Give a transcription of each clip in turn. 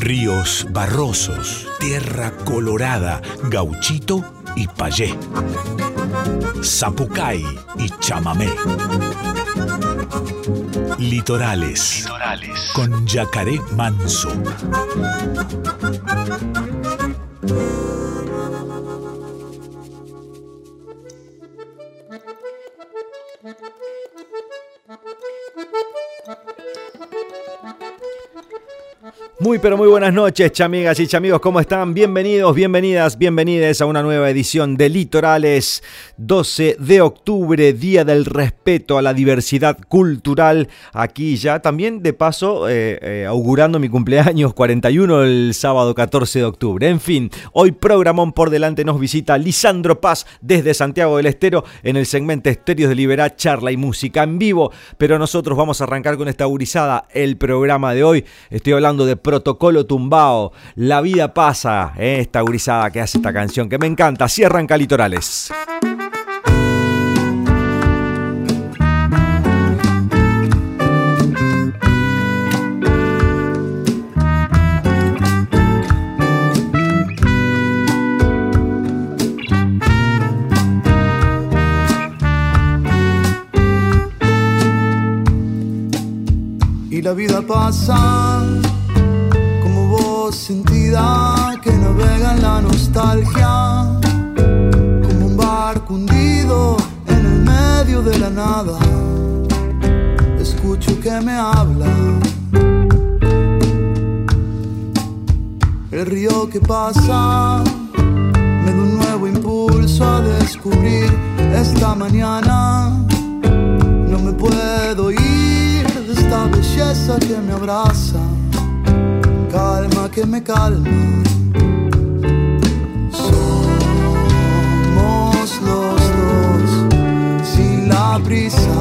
ríos barrosos, tierra colorada, gauchito y payé, zapucay y chamamé. Litorales, Litorales. con yacaré manso. Muy pero muy buenas noches, chamigas y chamigos, ¿cómo están? Bienvenidos, bienvenidas, bienvenidas a una nueva edición de Litorales, 12 de octubre, Día del Respeto a la Diversidad Cultural. Aquí ya también de paso eh, eh, augurando mi cumpleaños 41 el sábado 14 de octubre. En fin, hoy programón por delante nos visita Lisandro Paz desde Santiago del Estero en el segmento Estéreos de Liberá, charla y música en vivo. Pero nosotros vamos a arrancar con esta augurizada el programa de hoy. Estoy hablando de protocolo tumbao. La vida pasa, eh, esta gurizada que hace esta canción que me encanta. Así arranca Litorales. La vida pasa sentida que navega en la nostalgia, como un barco hundido en el medio de la nada. Escucho que me habla. El río que pasa me da un nuevo impulso a descubrir esta mañana. No me puedo ir de esta belleza que me abraza calma que me calma. Somos los dos sin la prisa,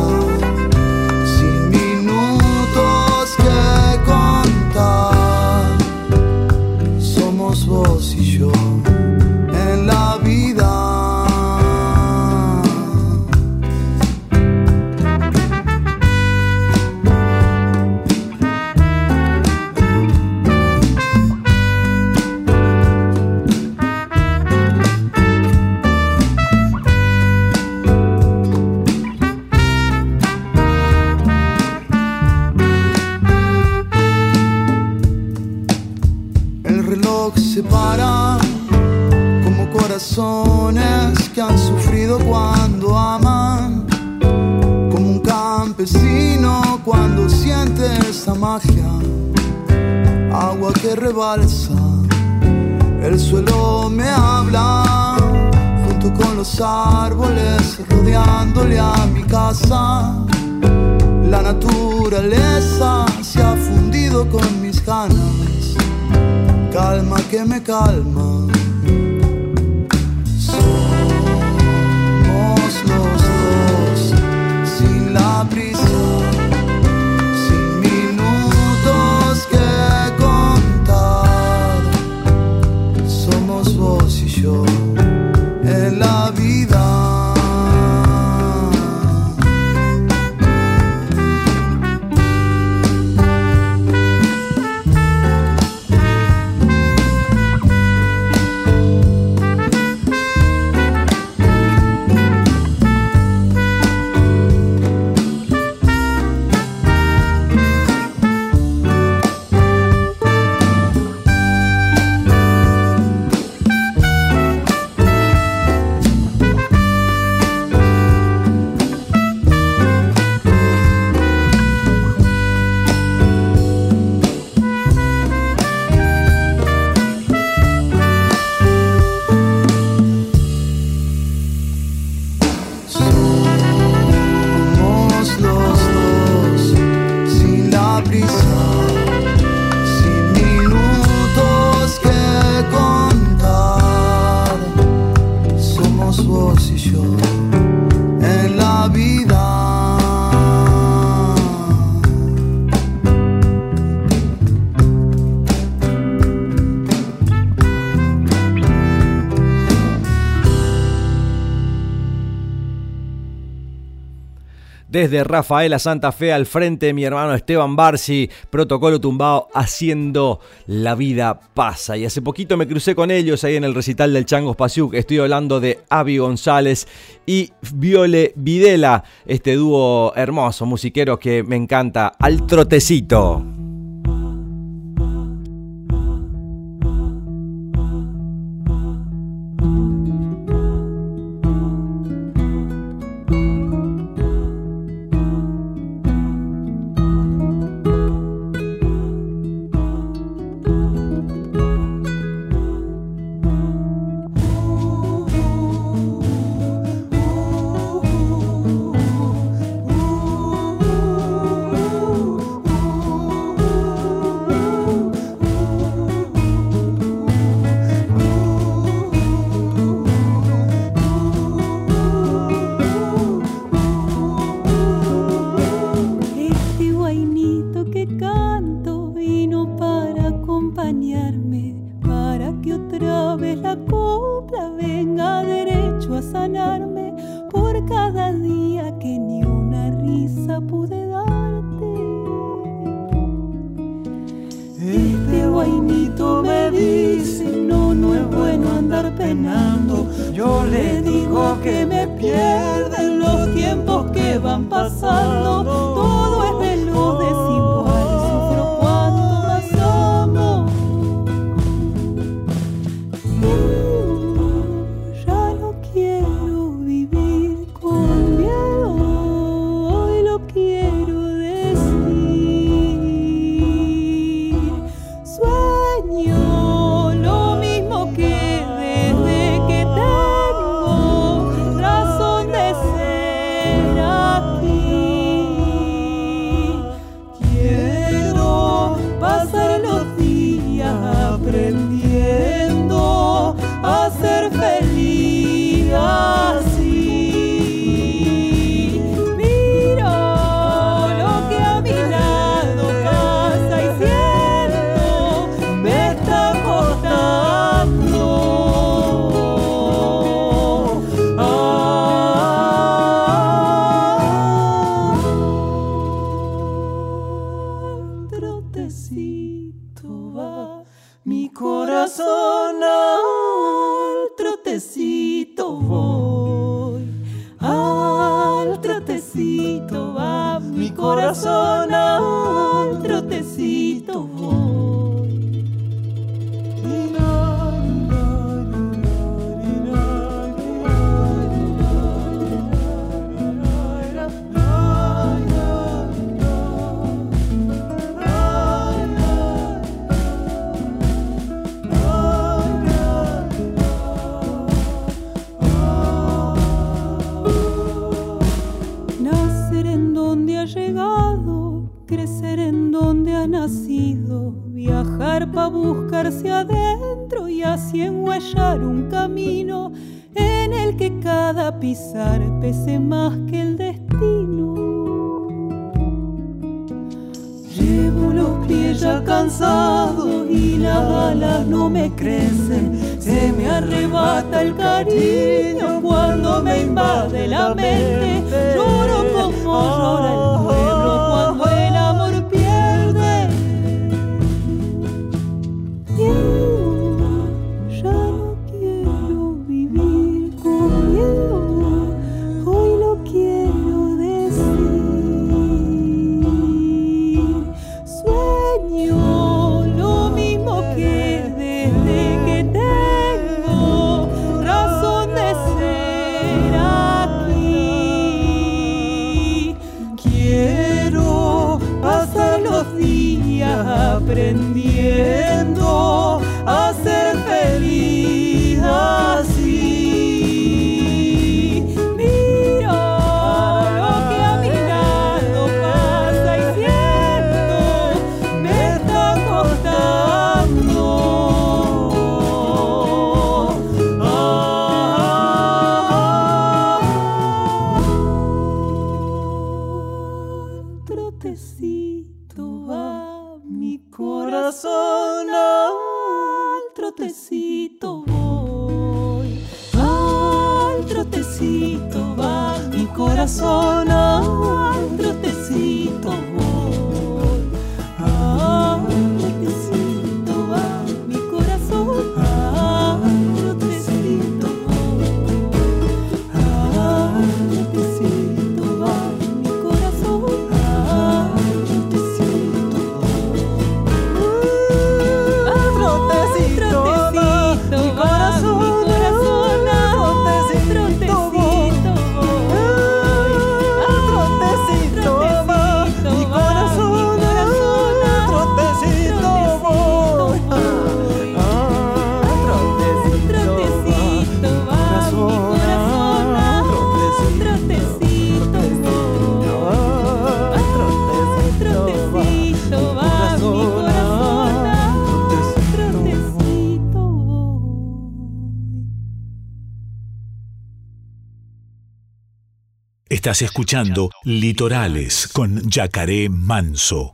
calma. Desde Rafaela Santa Fe al frente, mi hermano Esteban Barsi, protocolo tumbado, haciendo la vida pasa. Y hace poquito me crucé con ellos ahí en el recital del Changos Pasiuk. Estoy hablando de Avi González y Viole Videla, este dúo hermoso, musiquero que me encanta. Al trotecito. Estás escuchando Litorales con Yacaré Manso.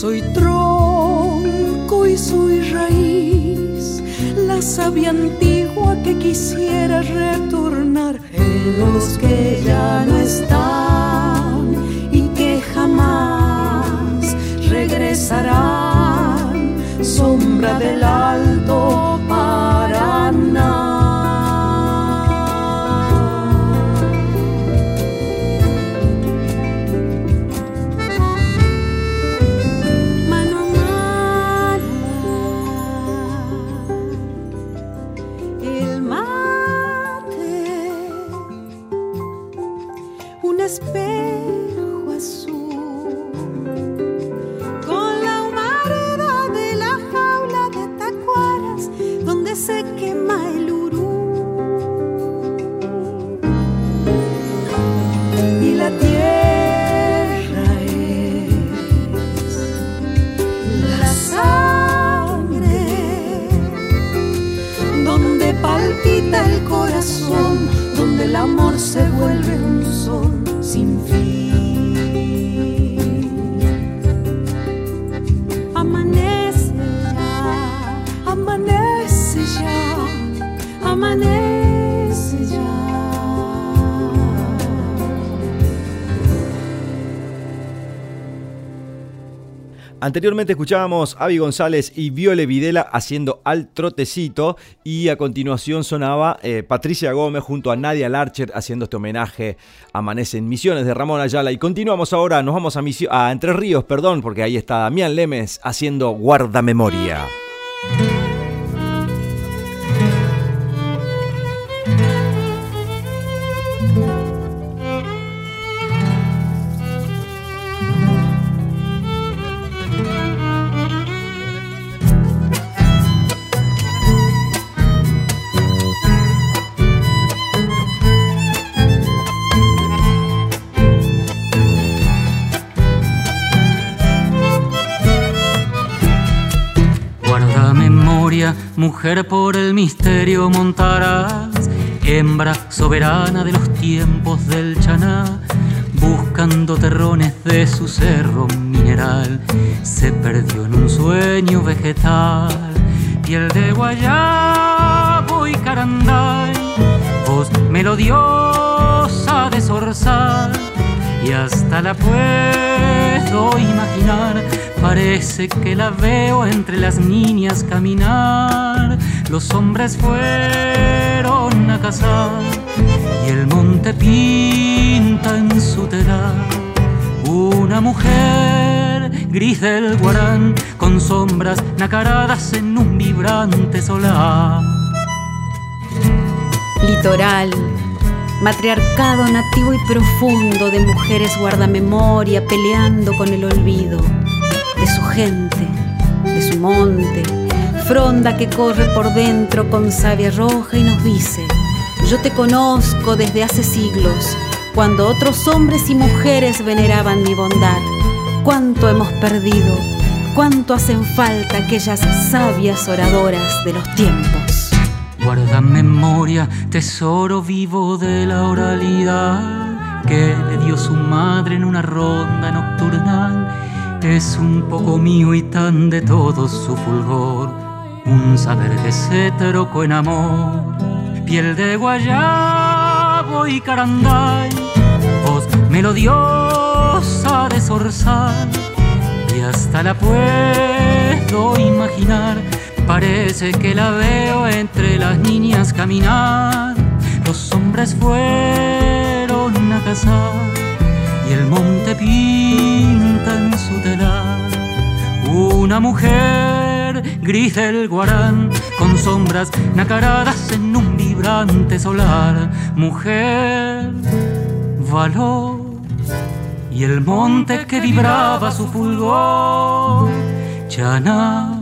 Soy tronco y soy raíz, la savia antigua que quisiera retornar en los que ya no están y que jamás regresarán, sombra del alto Anteriormente escuchábamos a Avi González y Viole Videla haciendo al trotecito y a continuación sonaba eh, Patricia Gómez junto a Nadia Larcher haciendo este homenaje a Amanece en Misiones de Ramón Ayala y continuamos ahora, nos vamos a, a Entre Ríos, perdón, porque ahí está Damián Lemes haciendo Guarda Memoria. Mujer por el misterio montarás. Hembra soberana de los tiempos del chaná, buscando terrones de su cerro mineral, se perdió en un sueño vegetal, piel de guayabo y caranday, voz melodiosa de zorzal, y hasta la puedo imaginar, parece que la veo entre las niñas caminar, los hombres fueron a cazar y el monte pinta en su telar. Una mujer gris del guarán con sombras nacaradas en un vibrante solar. Litoral, matriarcado nativo y profundo de mujeres guardamemoria peleando con el olvido de su gente, de su monte, fronda que corre por dentro con savia roja y nos dice, yo te conozco desde hace siglos, cuando otros hombres y mujeres veneraban mi bondad. Cuánto hemos perdido, cuánto hacen falta aquellas sabias oradoras de los tiempos. Guarda memoria, tesoro vivo de la oralidad que le dio su madre en una ronda nocturnal. Es un poco mío y tan de todo su fulgor, un saber que se trocó en amor piel de guayabo y caranday, voz melodiosa de zorzal, y hasta la puedo imaginar, parece que la veo entre las niñas caminar, los hombres fueron a cazar, y el monte pinta en su telar, una mujer gris del guarán, con sombras nacaradas en un vibrante solar, mujer, valor, y el monte que vibraba su fulgor, chana,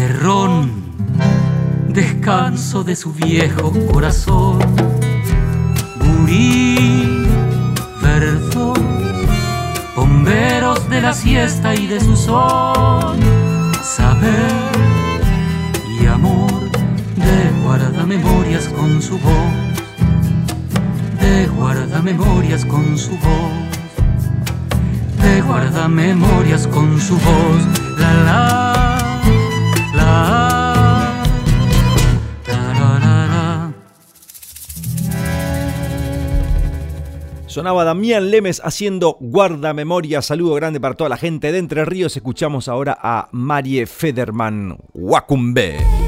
terrón, descanso de su viejo corazón, gurí, verdor, bomberos de la siesta y de su sol, saber y amor de guarda memorias con su voz, de guarda memorias con su voz, de guarda memorias con su voz, la la, Sonaba Damián Lemes haciendo guarda memoria. Saludo grande para toda la gente de Entre Ríos. Escuchamos ahora a Marie Federman Wacumbe.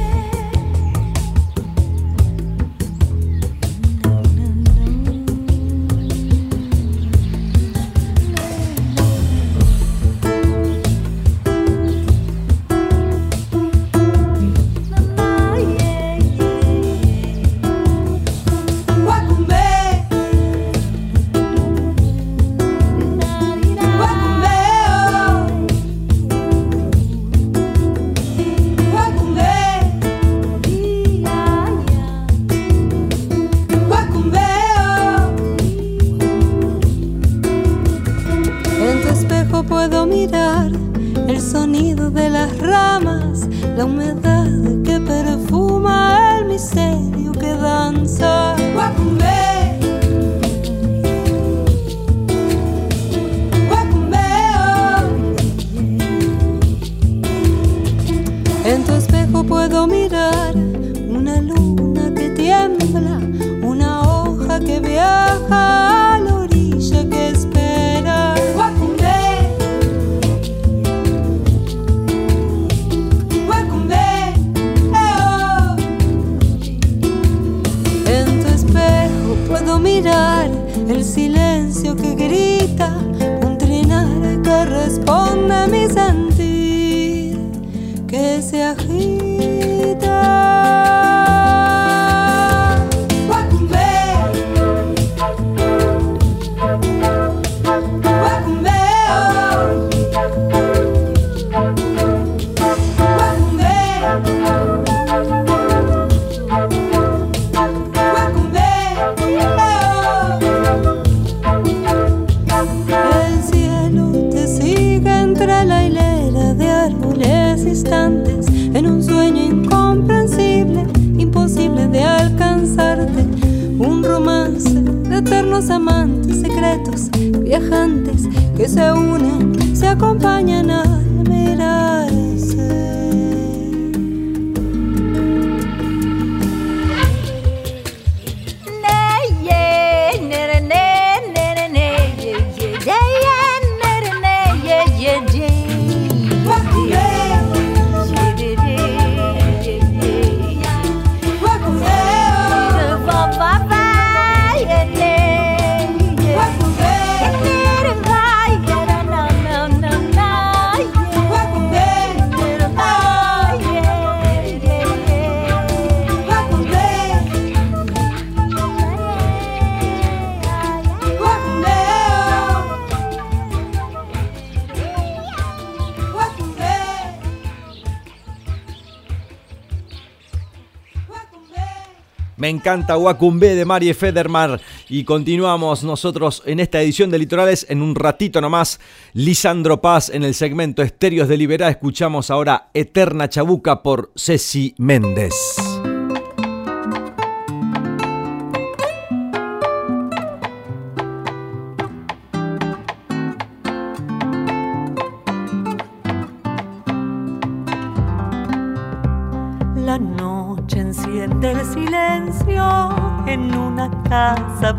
Encanta Wacumbe de Marie Federmar. Y continuamos nosotros en esta edición de Litorales. En un ratito nomás, Lisandro Paz en el segmento Estéreos de Liberá. Escuchamos ahora Eterna Chabuca por Ceci Méndez.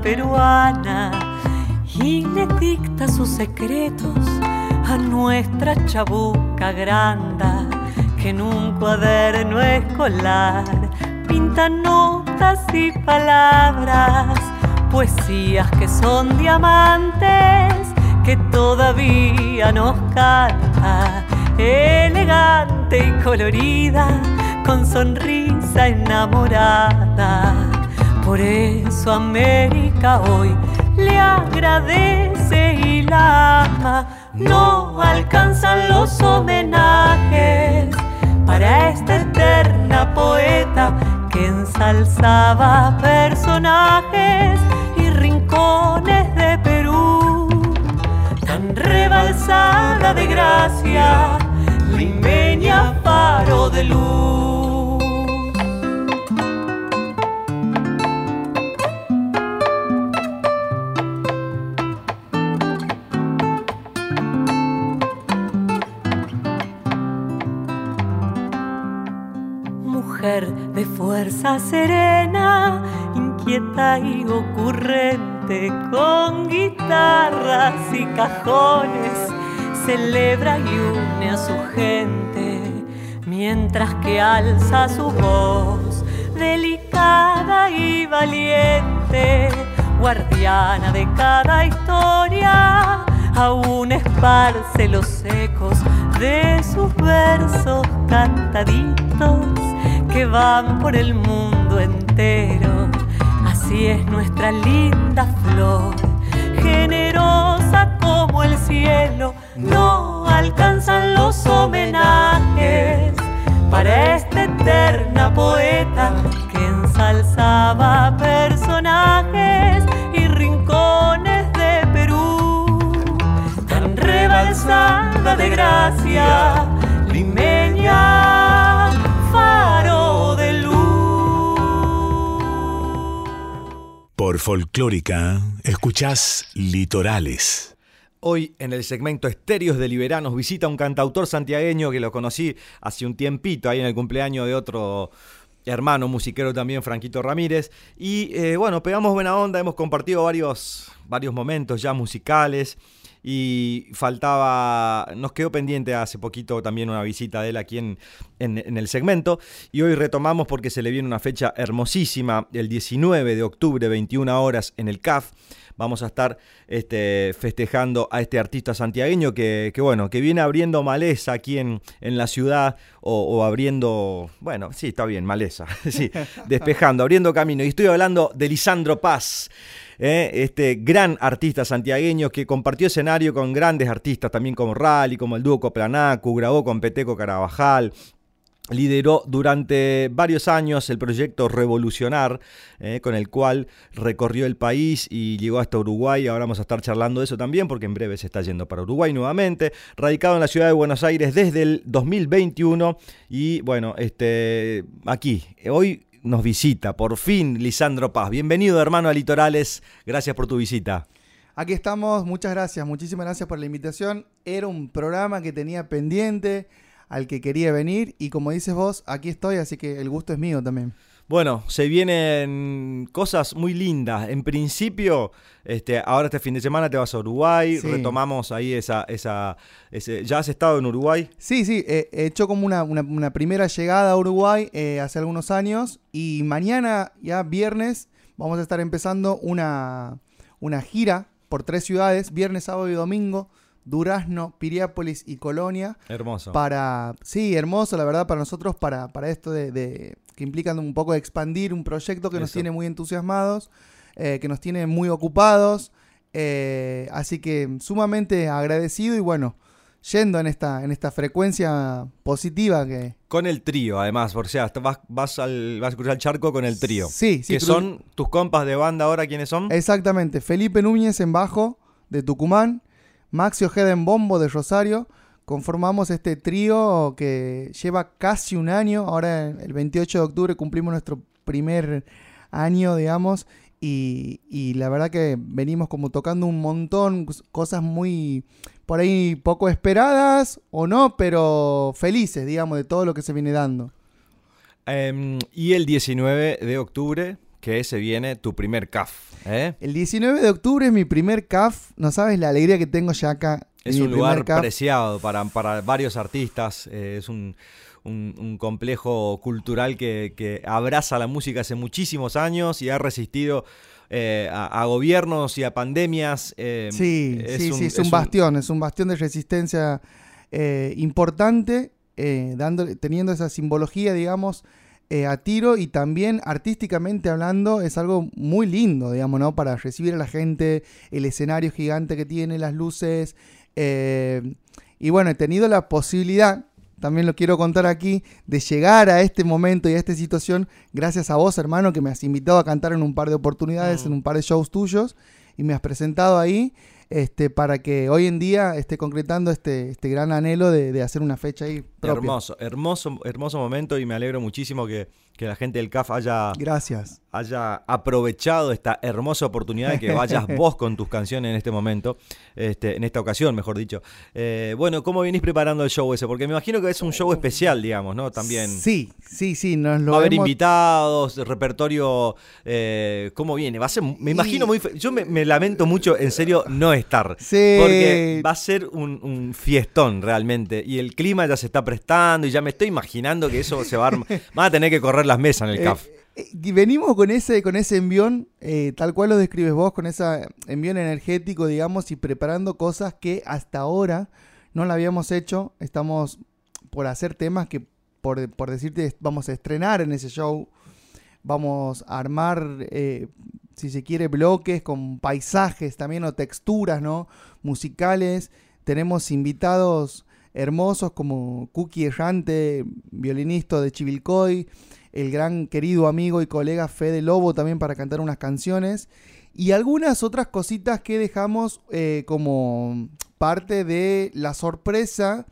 Peruana y le dicta sus secretos a nuestra chabuca granda que en un cuaderno escolar pinta notas y palabras, poesías que son diamantes que todavía nos canta, elegante y colorida, con sonrisa enamorada por eso América hoy le agradece y la ama. No alcanzan los homenajes para esta eterna poeta que ensalzaba personajes y rincones de Perú. Tan rebalsada de gracia, limeña faro de luz. Serena, inquieta y ocurrente, con guitarras y cajones, celebra y une a su gente, mientras que alza su voz, delicada y valiente, guardiana de cada historia, aún esparce los ecos de sus versos cantaditos que van por el mundo entero. Así es nuestra linda flor, generosa como el cielo. No alcanzan los homenajes para esta eterna poeta que ensalzaba personajes y rincones de Perú. Tan rebalsada de gracia, Por Folclórica, escuchás Litorales. Hoy en el segmento Estéreos de Liberanos visita un cantautor santiagueño que lo conocí hace un tiempito, ahí en el cumpleaños de otro hermano musiquero también, Franquito Ramírez. Y eh, bueno, pegamos buena onda, hemos compartido varios, varios momentos ya musicales y faltaba, nos quedó pendiente hace poquito también una visita de él aquí en, en, el segmento y hoy retomamos porque se le viene una fecha hermosísima, el 19 de octubre, 21 horas en el CAF vamos a estar este, festejando a este artista santiagueño que, bueno, que viene abriendo maleza aquí en, en la ciudad o, abriendo, bueno, sí, está bien, maleza, despejando, abriendo camino. Y estoy hablando de Lisandro Paz. ¿eh? este gran artista santiagueño que compartió escenario con grandes artistas también como Rally, como el dúo Coplanacu, grabó con Peteco Carabajal, Lideró durante varios años el proyecto Revolucionar, ¿eh? con el cual recorrió el país y llegó hasta Uruguay. Ahora vamos a estar charlando de eso también, porque en breve se está yendo para Uruguay nuevamente. Radicado en la ciudad de Buenos Aires desde el 2021. Y bueno, este, aquí, hoy nos visita, por fin, Lisandro Paz. Bienvenido, hermano, a Litorales. Gracias por tu visita. Aquí estamos, muchas gracias, muchísimas gracias por la invitación. Era un programa que tenía pendiente, al que quería venir y como dices vos, aquí estoy, así que el gusto es mío también. Bueno, se vienen cosas muy lindas. En principio, este, ahora este fin de semana te vas a Uruguay, Sí. retomamos ahí esa, esa, ese- ¿ya has estado en Uruguay? Sí, sí, eh, he hecho como una, una- una primera llegada a Uruguay eh, hace algunos años y mañana, ya viernes, vamos a estar empezando una, una gira por tres ciudades, viernes, sábado y domingo, Durazno, Piriápolis y Colonia. Hermoso. Para, sí, hermoso, la verdad, para nosotros, para, para esto de, de- que implican un poco de expandir un proyecto que nos tiene muy entusiasmados, eh, que nos tiene muy ocupados. eh, así que sumamente agradecido y bueno, yendo en esta, en esta frecuencia positiva que. Con el trío, además, o sea, vas, vas, al, vas a cruzar el charco con el trío. Sí, sí, Que cru- son tus compas de banda ahora, ¿quiénes son? Exactamente. Felipe Núñez en bajo de Tucumán, Maxi Ojeda en bombo de Rosario. Conformamos este trío que lleva casi un año. Ahora el 28 de octubre cumplimos nuestro primer año, digamos. Y, y la verdad que venimos como tocando un montón, cosas muy por ahí poco esperadas o no, pero felices, digamos, de todo lo que se viene dando. Em, y el 19 de octubre, que se viene tu primer CAF. ¿Eh? El 19 de octubre es mi primer CAF. No sabes la alegría que tengo ya acá. Es un lugar CAF. preciado para, para varios artistas. eh, es un, un- un complejo cultural que, que abraza la música hace muchísimos años y ha resistido eh, a, a gobiernos y a pandemias. eh, Sí, sí, sí, es un bastión, es un bastión de resistencia eh, importante, dando, teniendo esa simbología, digamos, eh, a tiro y también artísticamente hablando es algo muy lindo, digamos, ¿no? Para recibir a la gente, el escenario gigante que tiene, las luces. eh, y bueno, he tenido la posibilidad, también lo quiero contar aquí, de llegar a este momento y a esta situación gracias a vos, hermano, que me has invitado a cantar en un par de oportunidades, Mm. en un par de shows tuyos y me has presentado ahí este, para que hoy en día esté concretando este, este gran anhelo de, de hacer una fecha ahí propia. Hermoso, hermoso, hermoso momento y me alegro muchísimo que, que la gente del CAF haya, Gracias. haya aprovechado esta hermosa oportunidad de que vayas vos con tus canciones en este momento, este, en esta ocasión, mejor dicho. Eh, bueno, ¿cómo venís preparando el show ese? Porque me imagino que es un show especial, digamos, ¿no? También. Sí, sí, sí, nos lo Va a haber hemos- invitados, repertorio, eh, ¿cómo viene? Va a ser, me imagino muy, fe- yo me, me lamento mucho, en serio, no estar, Sí. porque va a ser un, un fiestón realmente, y el clima ya se está prestando, y ya me estoy imaginando que eso se va a armar, van a tener que correr las mesas en el Eh, CAF. eh, y venimos con ese, con ese envión, eh, tal cual lo describes vos, con ese envión energético, digamos, y preparando cosas que hasta ahora no la habíamos hecho. Estamos por hacer temas que, por, por decirte, vamos a estrenar en ese show. Vamos a armar, eh, si se quiere, bloques con paisajes también o texturas, ¿no? Musicales. Tenemos invitados hermosos como Cookie Errante, violinista de Chivilcoy, el gran querido amigo y colega Fede Lobo también para cantar unas canciones y algunas otras cositas que dejamos eh, como parte de la sorpresa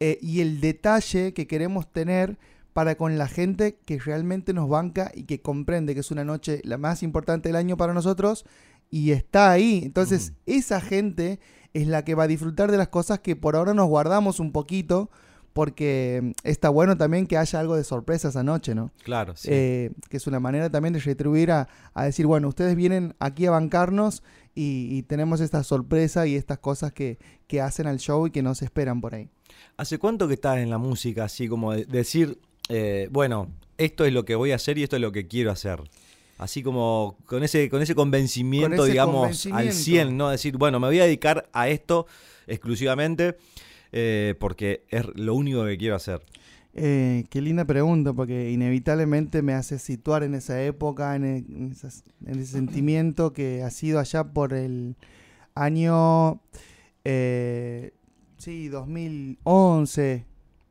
eh, y el detalle que queremos tener para con la gente que realmente nos banca y que comprende que es una noche la más importante del año para nosotros y está ahí. Entonces, esa gente es la que va a disfrutar de las cosas que por ahora nos guardamos un poquito porque mm, está bueno también que haya algo de sorpresa esa noche, ¿no? Claro, sí. Eh, que es una manera también de retribuir a, a decir, bueno, ustedes vienen aquí a bancarnos y, y tenemos esta sorpresa y estas cosas que, que hacen al show y que nos esperan por ahí. ¿Hace cuánto que estás en la música, así como de- decir, eh, bueno, esto es lo que voy a hacer y esto es lo que quiero hacer? Así como con ese, con ese convencimiento, Con ese digamos, convencimiento. al 100, ¿no? Decir, bueno, me voy a dedicar a esto exclusivamente eh, porque es lo único que quiero hacer. Eh, qué linda pregunta, porque inevitablemente me hace situar en esa época, en, e- en esas- en ese sentimiento que ha sido allá por el año, eh, sí, 2011,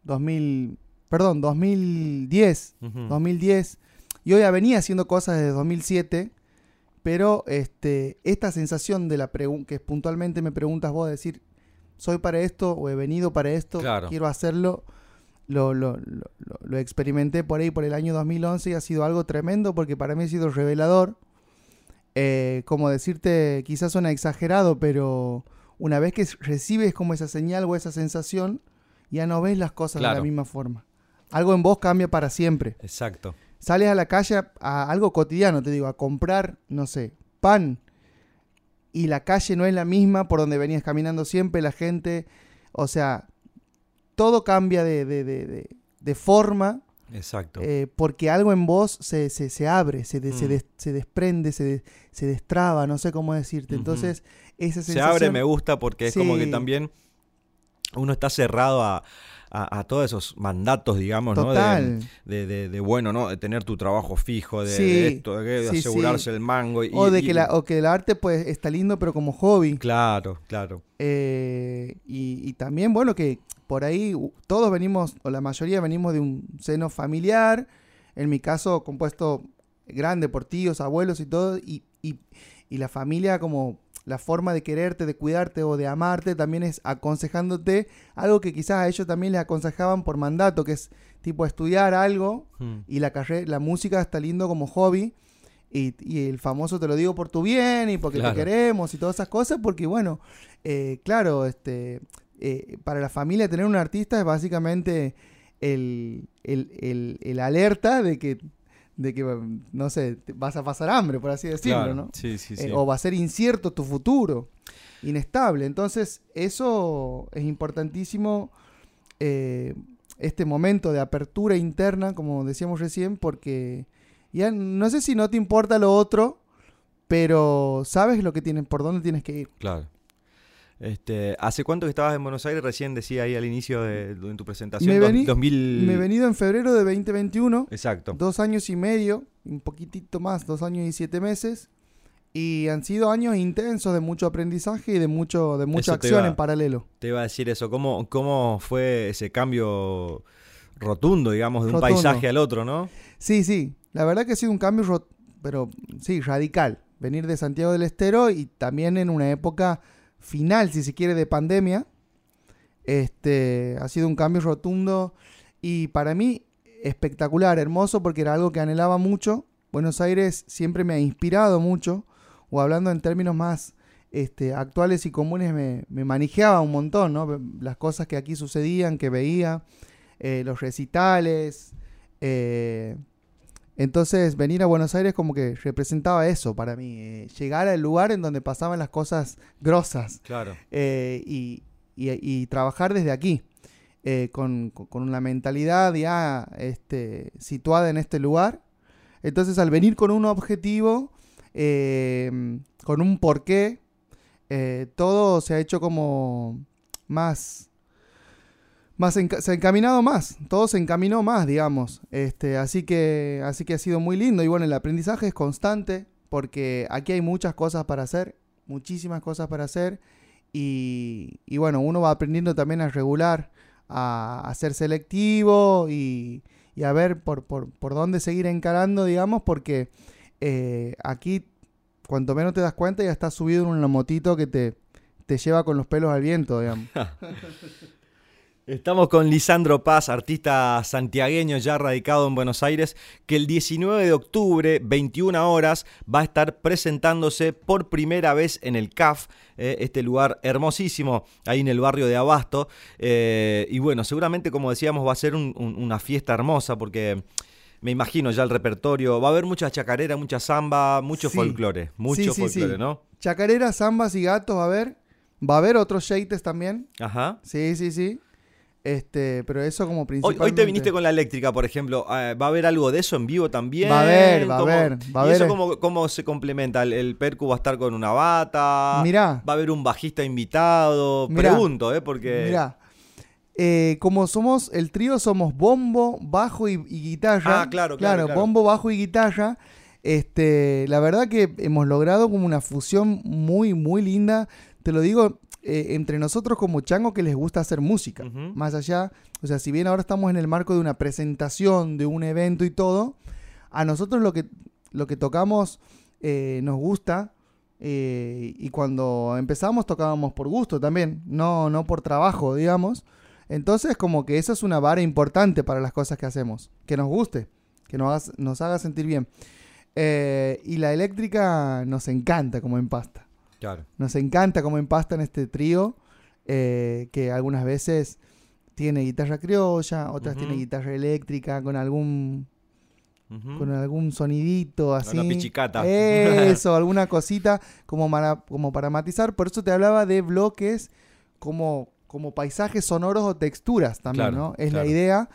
2000, perdón, 2010, Ujú. 2010. Yo ya venía haciendo cosas desde 2007, pero este, esta sensación de la que puntualmente me preguntas vos, de decir, soy para esto o he venido para esto, Claro. quiero hacerlo, lo, lo, lo, lo experimenté por ahí por el año 2011 y ha sido algo tremendo porque para mí ha sido revelador. Eh, como decirte, quizás suena exagerado, pero una vez que recibes como esa señal o esa sensación, ya no ves las cosas de la misma forma. Algo en vos cambia para siempre. Exacto. Sales a la calle a algo cotidiano, te digo, a comprar, no sé, pan. Y la calle no es la misma por donde venías caminando siempre, la gente, o sea, todo cambia de, de- de- forma Exacto. eh, porque algo en vos se, se, se abre, se, de- se, Mm. des- se desprende, se, se destraba, no sé cómo decirte. Entonces, esa Se abre, me gusta, porque es como que también uno está cerrado a, a- a todos esos mandatos, digamos, ¿no? De, de- de- de, bueno, ¿no? De tener tu trabajo fijo, de, Sí. esto, de, Sí, asegurarse el mango. Y, o, de y- que la, o que el arte pues está lindo pero como hobby. Claro, claro. Eh, y, y también, bueno, que por ahí todos venimos, o la mayoría venimos de un seno familiar, en mi caso compuesto grande por tíos, abuelos y todo, y, y- y la familia como la forma de quererte, de cuidarte o de amarte también es aconsejándote algo que quizás a ellos también les aconsejaban por mandato, que es tipo estudiar algo Mm. y la carrera, la música está lindo como hobby. Y, y el famoso te lo digo por tu bien y porque Claro. te queremos y todas esas cosas, porque bueno, eh, claro, este, eh, para la familia tener un artista es básicamente el, el- el- el alerta de que, de que, no sé, vas a pasar hambre, por así decirlo, Claro. ¿no? Sí, sí, Eh, sí. o va a ser incierto tu futuro, inestable. Entonces, eso es importantísimo, eh, este momento de apertura interna, como decíamos recién, porque ya no sé si no te importa lo otro, pero sabes lo que tienes, por dónde tienes que ir. Claro. Este, ¿Hace cuánto que estabas en Buenos Aires? Recién decía ahí al inicio de, de tu presentación. Me dos- vení- 2000... Me he venido en febrero de 2021, Exacto. dos años y medio, un poquitito más, dos años y siete meses. Y han sido años intensos de mucho aprendizaje y de mucho de mucha Eso acción iba- en paralelo. Te iba a decir eso. ¿Cómo, cómo fue ese cambio rotundo, digamos, de un paisaje al otro, no? Sí, sí. La verdad que ha sido un cambio, ro- pero sí, radical. Venir de Santiago del Estero y también en una época final, si se quiere, de pandemia. Este, ha sido un cambio rotundo y para mí espectacular, hermoso, porque era algo que anhelaba mucho. Buenos Aires siempre me ha inspirado mucho, o hablando en términos más este, actuales y comunes, me, manejaba un montón, ¿no? Las cosas que aquí sucedían, que veía, eh, los recitales. eh, entonces, venir a Buenos Aires como que representaba eso para mí, eh, llegar al lugar en donde pasaban las cosas grosas Claro. eh, y, y- y trabajar desde aquí, eh, con, con- una mentalidad ya este, situada en este lugar. Entonces, al venir con un objetivo, con un porqué, todo se ha hecho como más más se ha encaminado más, todo se encaminó más, digamos. Este, así que así que ha sido muy lindo y bueno, el aprendizaje es constante porque aquí hay muchas cosas para hacer, muchísimas cosas para hacer y, y bueno, uno va aprendiendo también a regular, a, a ser selectivo y, y a ver por, por, por dónde seguir encarando, digamos, porque eh, aquí cuanto menos te das cuenta ya estás subido en una motito que te, te lleva con los pelos al viento, digamos. Estamos con Lisandro Paz, artista santiagueño ya radicado en Buenos Aires, que el 19 de octubre, 21 horas, va a estar presentándose por primera vez en el CAF, eh, este lugar hermosísimo ahí en el barrio de Abasto. Eh, y bueno, seguramente, como decíamos, va a ser un- un- una fiesta hermosa porque me imagino ya el repertorio. Va a haber mucha chacarera, mucha samba, mucho Sí. folclore, mucho Sí, sí, folclore, sí. ¿no? Chacareras, zambas y gatos va a haber. Va a haber otros sheites también. Ajá. Sí, sí, sí. Este, pero eso como principalmente. hoy te viniste con la eléctrica, por ejemplo. eh, ¿Va a haber algo de eso en vivo también? Va a haber, va a ¿Cómo- haber, va a ¿Y eso cómo, cómo se complementa? ¿El, el percu va a estar con una bata? Mirá. ¿Va a haber un bajista invitado? Mirá. Pregunto, ¿eh? Porque... Mira, eh, como somos el trío, somos bombo, bajo y, y guitarra. Ah, claro, claro, claro. bombo, bajo y guitarra. Este, la verdad que hemos logrado como una fusión muy, muy linda. Te lo digo, eh, entre nosotros como chango que les gusta hacer música. Más allá, o sea, si bien ahora estamos en el marco de una presentación, de un evento y todo, a nosotros lo que, lo que tocamos eh, nos gusta. eh, y cuando empezamos tocábamos por gusto también, no, no por trabajo, digamos. Entonces, como que eso es una vara importante para las cosas que hacemos. Que nos guste, que nos, haga- nos haga sentir bien. Eh, y la eléctrica nos encanta como empasta. Claro. Nos encanta como empasta en este trío, eh, que algunas veces tiene guitarra criolla, otras tiene guitarra eléctrica con algún Ujú. con algún sonidito así. Una pichicata. Eso, alguna cosita como para, como para matizar. Por eso te hablaba de bloques como, como paisajes sonoros o texturas también, Claro, ¿no? Es claro. la idea.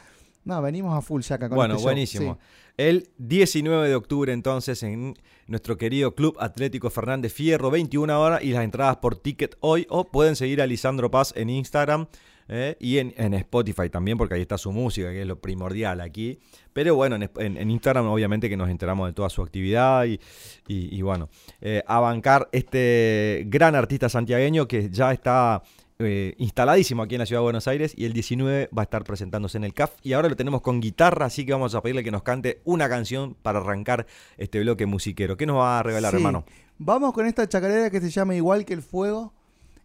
No, venimos a full ya acá con Bueno, este show, buenísimo. sí. El 19 de octubre, entonces, en nuestro querido Club Atlético Fernández Fierro, 21 horas, y las entradas por ticket hoy, o pueden seguir a Lisandro Paz en Instagram eh, y en, en Spotify también, porque ahí está su música, que es lo primordial aquí. Pero bueno, en, en- Instagram, obviamente, que nos enteramos de toda su actividad y, y- y bueno, eh, a bancar este gran artista santiagueño que ya está eh, instaladísimo aquí en la ciudad de Buenos Aires y el 19 va a estar presentándose en el CAF y ahora lo tenemos con guitarra, así que vamos a pedirle que nos cante una canción para arrancar este bloque musiquero. ¿Qué nos va a regalar, Sí. hermano? Vamos con esta chacarera que se llama Igual que el Fuego,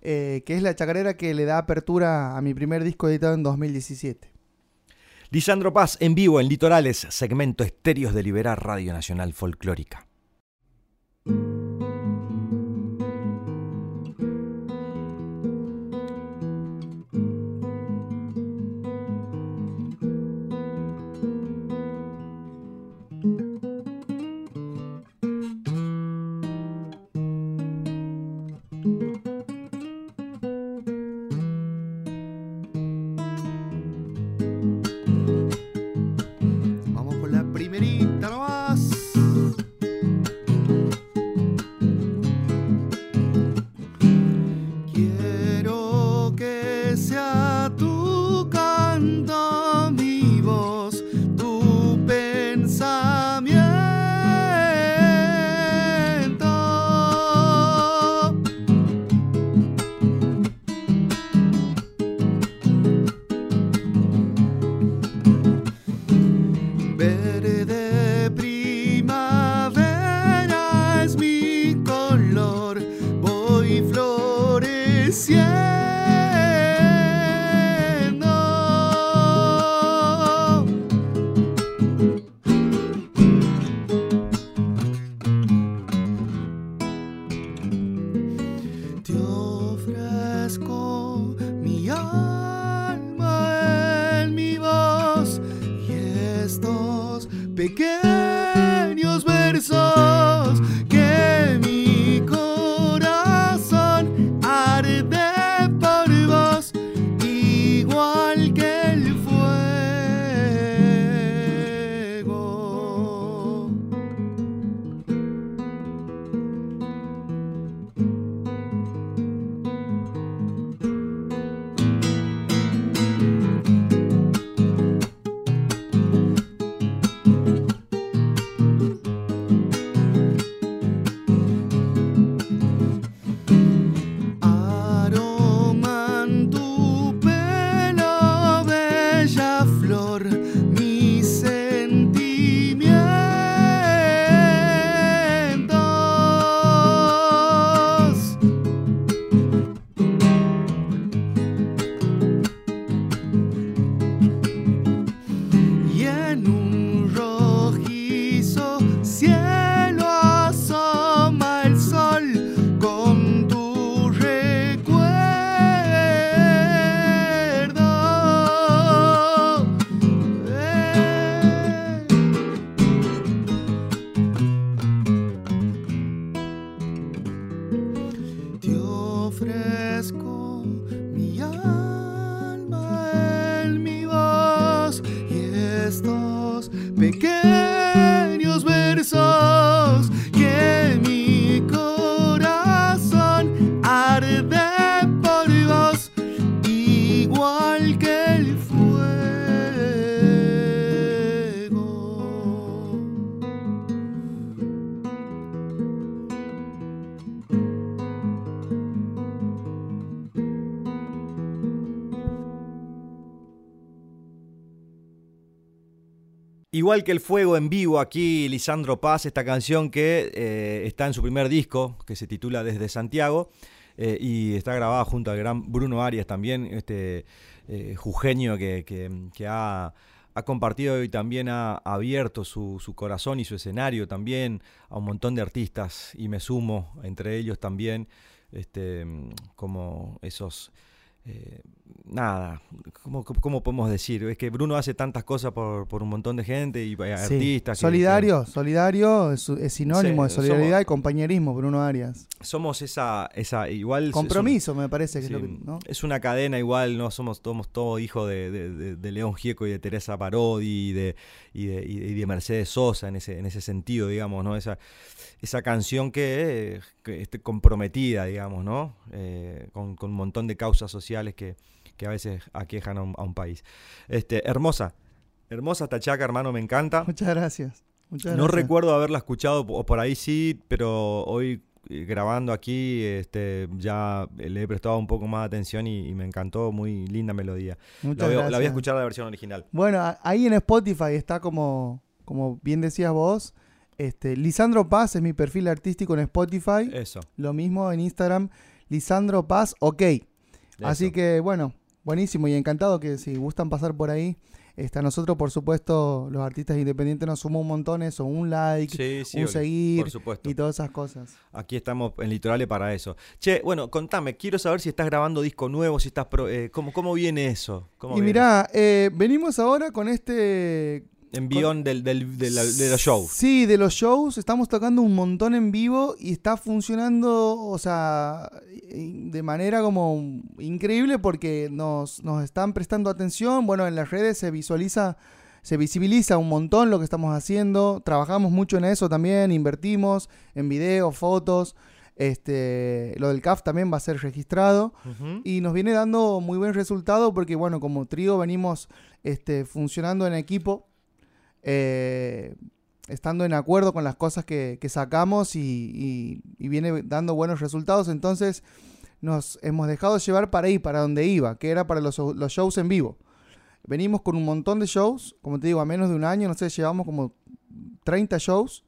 eh, que es la chacarera que le da apertura a mi primer disco editado en 2017. Lisandro Paz en vivo en Litorales, segmento Estéreos de Liberar Radio Nacional Folclórica. Ofrezco mi alma en mi voz y estos pequeños Igual que el fuego en vivo aquí, Lisandro Paz, esta canción que eh, está en su primer disco, que se titula Desde Santiago. eh, y está grabada junto al gran Bruno Arias también, este eh, jujeño que, ha, compartido y también ha abierto su, su corazón y su escenario también a un montón de artistas y me sumo entre ellos también este, como esos... nada, ¿cómo, cómo- podemos decir? Es que Bruno hace tantas cosas por, por un montón de gente y eh, Sí. artistas. que- Solidario, solidario es, es sinónimo Sí, de solidaridad somos- y compañerismo, Bruno Arias. somos esa, esa igual... un- Compromiso, me parece que Sí, es lo que. ¿no? Es una cadena igual, no somos todos todo hijos de, de- de- de León Gieco y de Teresa Parodi y de, y de, y de- y de Mercedes Sosa en ese, en ese sentido, digamos, ¿no? Esa, esa canción que, que esté comprometida, digamos, ¿no? Eh, con, con un montón de causas sociales que, que a veces aquejan a un, a un país. Este, hermosa, hermosa Tachaca, hermano, me encanta. Muchas gracias. Muchas No gracias. recuerdo haberla escuchado, o por ahí sí, pero hoy eh, grabando aquí este, ya le he prestado un poco más de atención y, y me encantó, muy linda melodía. Muchas La a- la voy a gracias. escuchar la versión original. Bueno, ahí en Spotify está como, como bien decías vos. Este, Lisandro Paz es mi perfil artístico en Spotify. Eso. Lo mismo en Instagram. Lisandro Paz, ok. Así que bueno, buenísimo y encantado que si gustan pasar por ahí. A nosotros, por supuesto, los artistas independientes nos suma un montón eso, un like, Sí, sí, un seguir por supuesto. y todas esas cosas. Aquí estamos en Litorales para eso. Che, bueno, contame, quiero saber si estás grabando disco nuevo, si estás... pro- eh, ¿cómo, ¿Cómo viene eso? ¿Cómo Y viene? mirá, eh, venimos ahora con este Envión del, del- de, la- de los shows. Sí, de los shows. Estamos tocando un montón en vivo y está funcionando, o sea, de manera como increíble porque nos, nos están prestando atención. Bueno, en las redes se visualiza, se visibiliza un montón lo que estamos haciendo. Trabajamos mucho en eso también, invertimos en videos, fotos. Este, lo del CAF también va a ser registrado y nos viene dando muy buen resultado porque, bueno, como trío venimos este, funcionando en equipo, eh, estando en acuerdo con las cosas que, sacamos y, viene dando buenos resultados. Entonces nos hemos dejado llevar para ahí, para donde iba, que era para los, shows en vivo. Venimos con un montón de shows, como te digo, a menos de un año, no sé, llevamos como 30 shows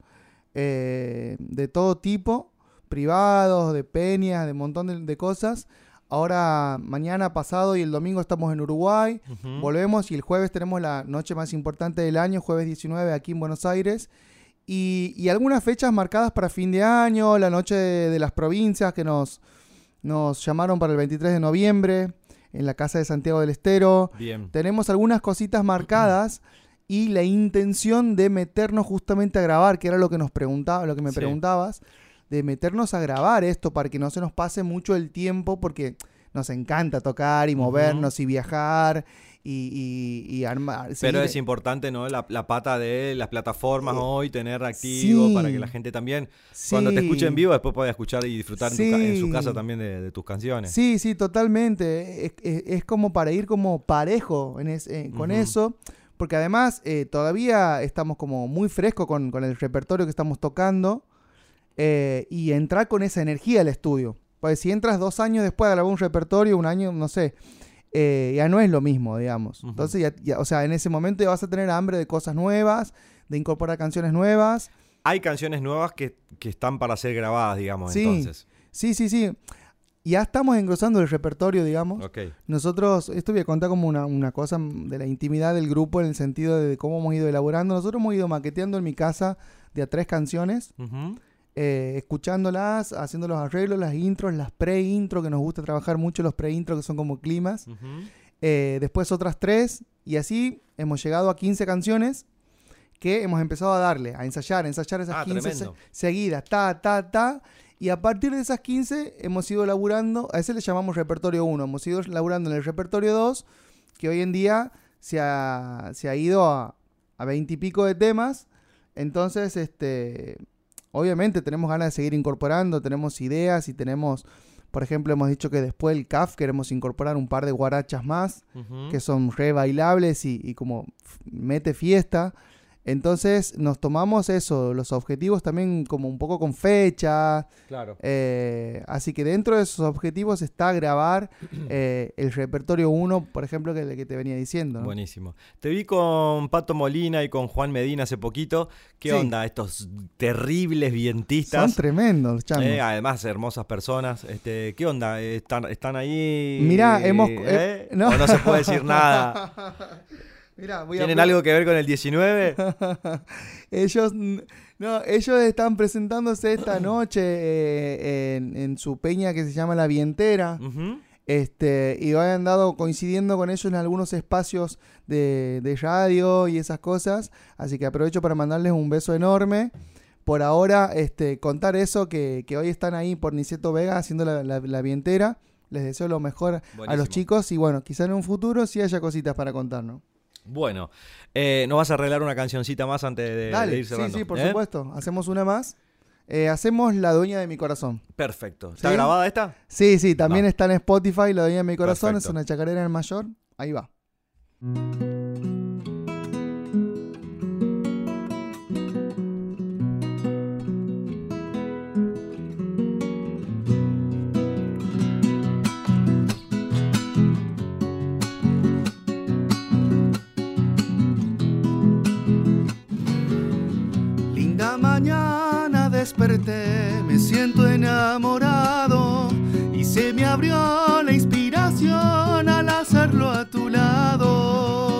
eh, de todo tipo, privados, de peñas, de un montón de cosas. Ahora, mañana pasado y el domingo estamos en Uruguay. Volvemos y el jueves tenemos la noche más importante del año, jueves 19, aquí en Buenos Aires. Y, y algunas fechas marcadas para fin de año, la noche de, de las provincias que nos, nos llamaron para el 23 de noviembre en la Casa de Santiago del Estero. Bien. Tenemos algunas cositas marcadas y la intención de meternos justamente a grabar, que era lo que nos preguntaba, lo que me Sí. preguntabas, de meternos a grabar esto para que no se nos pase mucho el tiempo, porque nos encanta tocar y movernos y viajar y, y- y armar. Pero es importante, ¿no? La, la pata de las plataformas hoy, tener activo sí. para que la gente también, cuando te escuche en vivo, después pueda escuchar y disfrutar en, tu ca- en su casa también de, de tus canciones. Sí, sí, totalmente. Es, es- es como para ir como parejo en es- eh, con eso. Porque además eh, todavía estamos como muy frescos con, con el repertorio que estamos tocando. Eh, y entrar con esa energía al estudio. Pues si entras dos años después de grabar un repertorio, un año, no sé, eh, ya no es lo mismo, digamos. Entonces, ya, ya- o sea, en ese momento ya vas a tener hambre de cosas nuevas, de incorporar canciones nuevas. Hay canciones nuevas que, que están para ser grabadas, digamos, Sí. entonces. Sí, sí, sí. Ya estamos engrosando el repertorio, digamos. Ok. Nosotros, esto voy a contar como una, una cosa de la intimidad del grupo en el sentido de cómo hemos ido elaborando. Nosotros hemos ido maqueteando en mi casa de a tres canciones, Ujú. Eh, escuchándolas, haciendo los arreglos, las intros, las pre-intro, que nos gusta trabajar mucho los pre-intro, que son como climas. Eh, después otras tres, y así hemos llegado a 15 canciones que hemos empezado a darle, a ensayar, a ensayar esas Ah, 15 se- tremendo. seguidas, ta, ta, ta. Y a partir de esas 15 hemos ido laburando, a ese le llamamos repertorio 1, hemos ido laburando en el repertorio 2, que hoy en día se ha, se ha ido a, a 20 y pico de temas. Entonces, este, obviamente tenemos ganas de seguir incorporando, tenemos ideas y tenemos, por ejemplo, hemos dicho que después del CAF queremos incorporar un par de guarachas más que son re bailables y, y como mete fiesta. Entonces nos tomamos eso, los objetivos también como un poco con fecha. Claro. Eh, así que dentro de esos objetivos está grabar eh, el repertorio 1, por ejemplo, que, que te venía diciendo. ¿no? Buenísimo. Te vi con Pato Molina y con Juan Medina hace poquito. ¿Qué Sí. onda estos terribles vientistas? Son tremendos, los changos. Eh, además, hermosas personas. Este, ¿Qué onda? ¿Están, están ahí? Mirá, hemos- no. ¿O no se puede decir nada? Mirá, voy a ¿Tienen algo que ver con el 19? ellos, no, ellos están presentándose esta noche eh, en, en su peña que se llama La Vientera. Ujú. Este, y han andado coincidiendo con ellos en algunos espacios de, de radio y esas cosas. Así que aprovecho para mandarles un beso enorme. Por ahora, este, contar eso, que, que hoy están ahí por Niceto Vega haciendo la, la, la vientera. Les deseo lo mejor a los chicos y bueno, quizá en un futuro sí haya cositas para contarnos. Bueno, eh, ¿nos vas a arreglar una cancioncita más antes de, de Dale, ir sí, cerrando? sí, por ¿Eh? supuesto. Hacemos una más. Eh, hacemos La Dueña de mi Corazón. Perfecto. ¿Está ¿Sí? grabada esta? Sí, sí, también está en Spotify, La Dueña de mi Corazón. Perfecto. Es una chacarera en mayor. Ahí va. Desperté, me siento enamorado y se me abrió la inspiración al hacerlo a tu lado.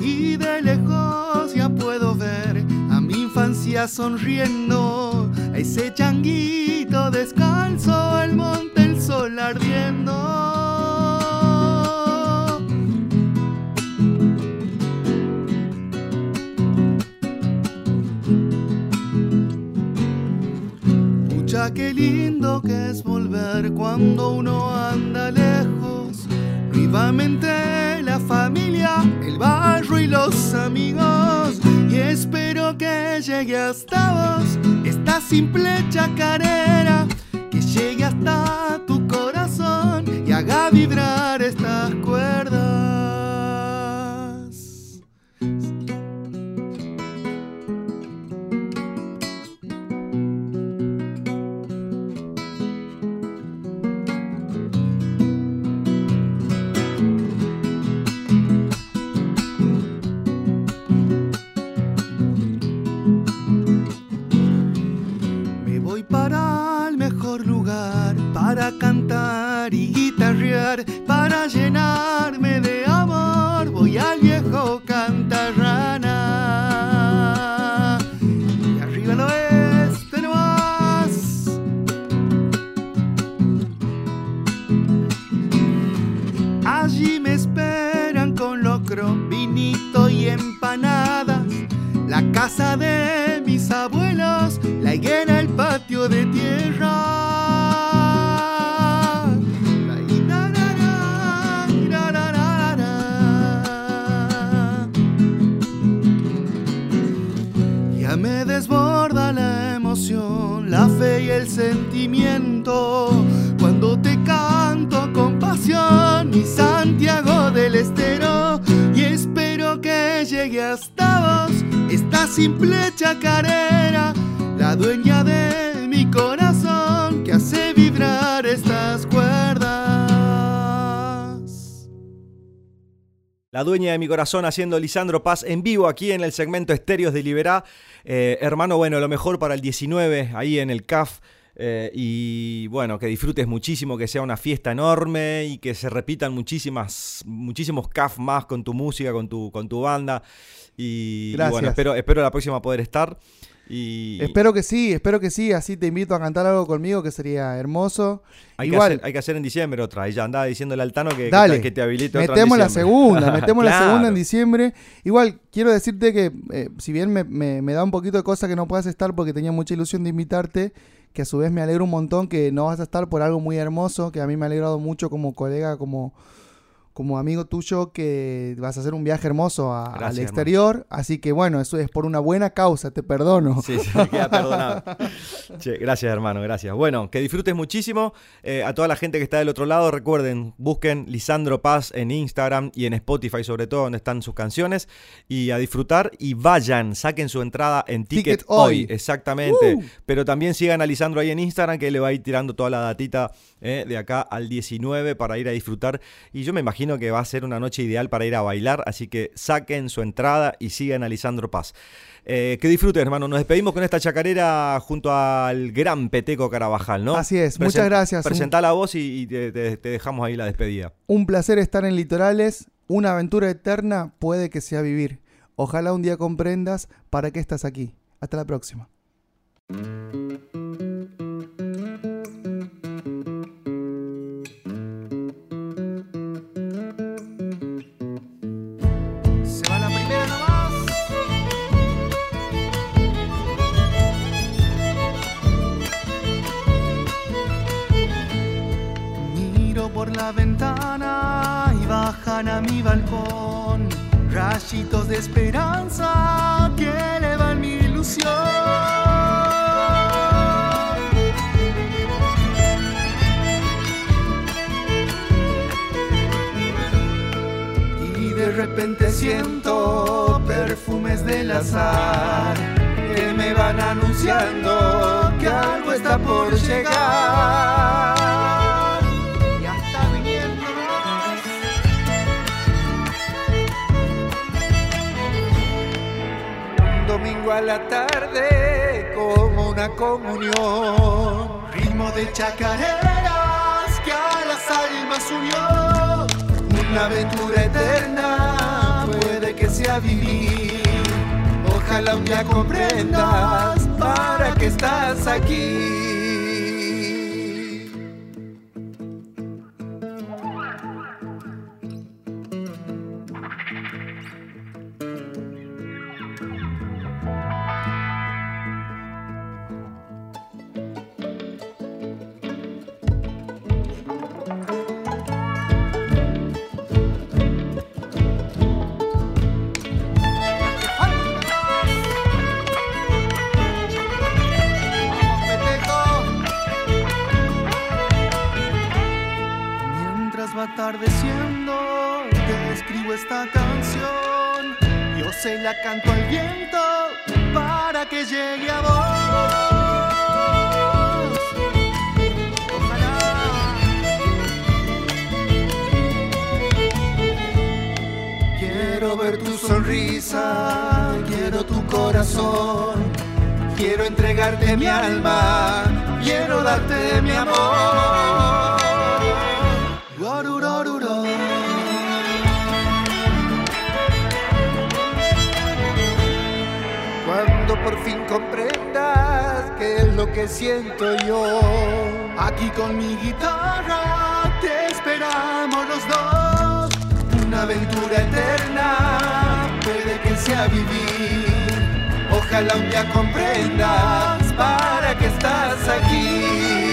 Y de lejos ya puedo ver a mi infancia sonriendo, a ese changuito descalzo, el qué lindo que es volver cuando uno anda lejos. Nuevamente la familia, el barrio y los amigos. Y espero que llegue hasta vos esta simple chacarera. Que llegue hasta tu corazón y haga vibrar good vos esta simple chacarera, la dueña de mi corazón que hace vibrar estas cuerdas. La dueña de mi corazón haciendo Lisandro Paz en vivo aquí en el segmento Estéreos de Liberá. Eh, hermano, bueno, lo mejor para el 19 ahí en el CAF. eh, y bueno, que disfrutes muchísimo, que sea una fiesta enorme y que se repitan muchísimas, muchísimos CAF más con tu música, con tu, con tu banda. Y, y Gracias. bueno, espero, espero la próxima poder estar. Y Espero que sí, espero que sí. Así te invito a cantar algo conmigo que sería hermoso. hay, que Igual, hacer, hay que hacer en diciembre otra. Y ya andaba diciéndole al Tano que, que Dale, te- que te habilite otra metemos la segunda, metemos la Claro. segunda en diciembre. Igual, quiero decirte que eh, si bien me, me- me da un poquito de cosa que no puedas estar porque tenía mucha ilusión de invitarte, que a su vez me alegro un montón que no vas a estar por algo muy hermoso, que a mí me ha alegrado mucho como colega, como, como amigo tuyo que vas a hacer un viaje hermoso a- Gracias, al exterior. Así que bueno, eso es por una buena causa, te perdono. Sí, sí, queda perdonado. Che, gracias, hermano, gracias. Bueno, que disfrutes muchísimo. Eh, a toda la gente que está del otro lado, recuerden, busquen Lisandro Paz en Instagram y en Spotify, sobre todo, donde están sus canciones. Y a disfrutar y vayan, saquen su entrada en Ticket, Ticket hoy. Hoy. Exactamente. Uh. Pero también sigan a Lisandro ahí en Instagram, que le va a ir tirando toda la datita eh, de acá al 19 para ir a disfrutar. Y yo me imagino que va a ser una noche ideal para ir a bailar, así que saquen su entrada y sigan a Lisandro Paz. Eh, que disfruten, hermano. Nos despedimos con esta chacarera junto al gran Peteco Carabajal, ¿no? Así es, muchas gracias. Presentá la voz y, y te, te- te dejamos ahí la despedida. Un placer estar en Litorales. Una aventura eterna puede que sea vivir. Ojalá un día comprendas para qué estás aquí. Hasta la próxima. Rayitos de esperanza que elevan mi ilusión. Y de repente siento perfumes del azar que me van anunciando que algo está por llegar. Domingo a la tarde como una comunión, ritmo de chacareras que a las almas unió, una aventura eterna puede que sea vivir. Ojalá un día comprendas para qué estás aquí. Se la canto al viento para que llegue a vos. Ojalá. Quiero ver tu sonrisa, quiero tu corazón. Quiero entregarte mi alma, quiero darte mi amor. Comprendas qué es lo que siento yo, aquí con mi guitarra te esperamos los dos. Una aventura eterna puede que sea vivir. Ojalá un día comprendas para qué estás aquí.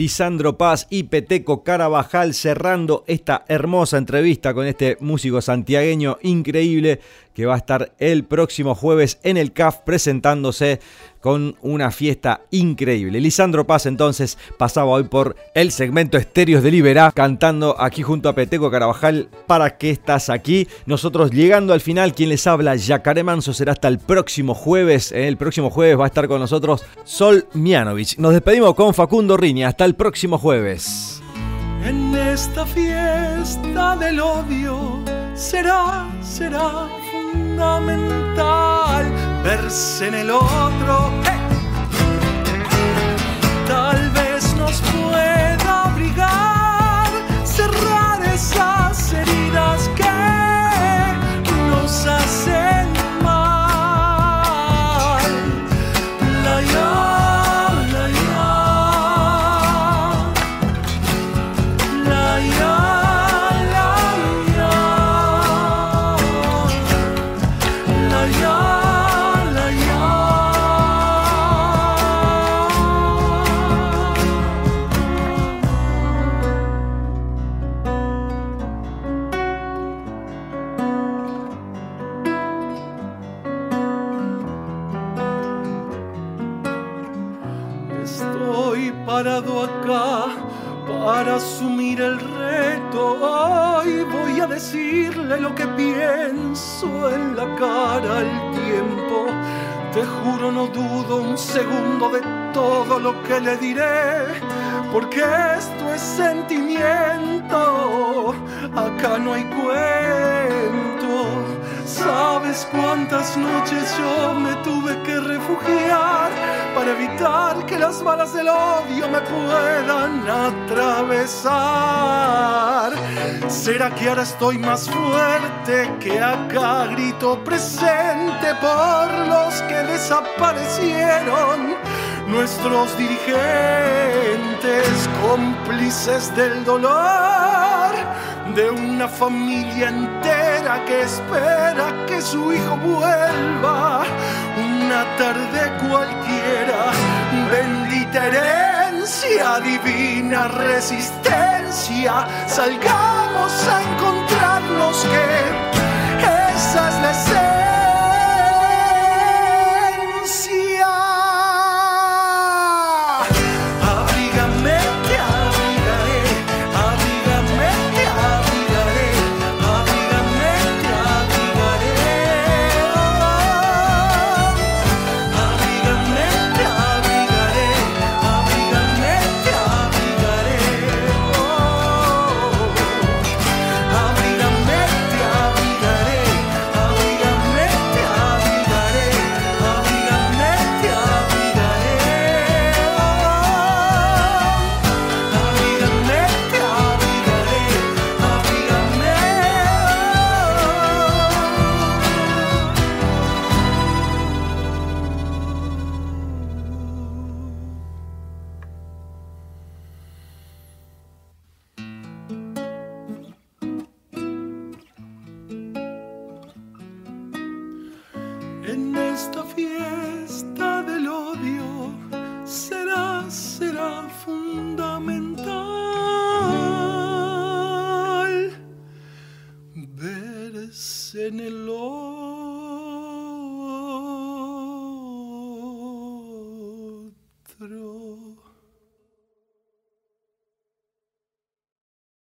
Lisandro Paz y Peteco Carabajal cerrando esta hermosa entrevista con este músico santiagueño increíble que va a estar el próximo jueves en el CAF presentándose con una fiesta increíble. Lisandro Paz entonces pasaba hoy por el segmento Estéreos de Liberá cantando aquí junto a Peteco Carabajal ¿Para qué estás aquí? Nosotros llegando al final, quien les habla, Yacaré Manso, será hasta el próximo jueves. El próximo jueves va a estar con nosotros Sol Mianovich. Nos despedimos con Facundo Riña. Hasta el próximo jueves. En esta fiesta del odio será, será fundamental verse en el otro. ¡Hey! Tal vez nos pueda obligar cerrar esas heridas pienso en la cara al tiempo. Te juro, no dudo un segundo de todo lo que le diré, porque esto es sentimiento. Acá no hay cuento. ¿Sabes cuántas noches yo me tuve que refugiar para evitar que las balas del odio me puedan atravesar? ¿Será que ahora estoy más fuerte que acá grito presente por los que desaparecieron? Nuestros dirigentes, cómplices del dolor de una familia entera que espera que su hijo vuelva una tarde cualquiera. Bendita herencia, divina resistencia, salgamos a encontrarnos que esa es.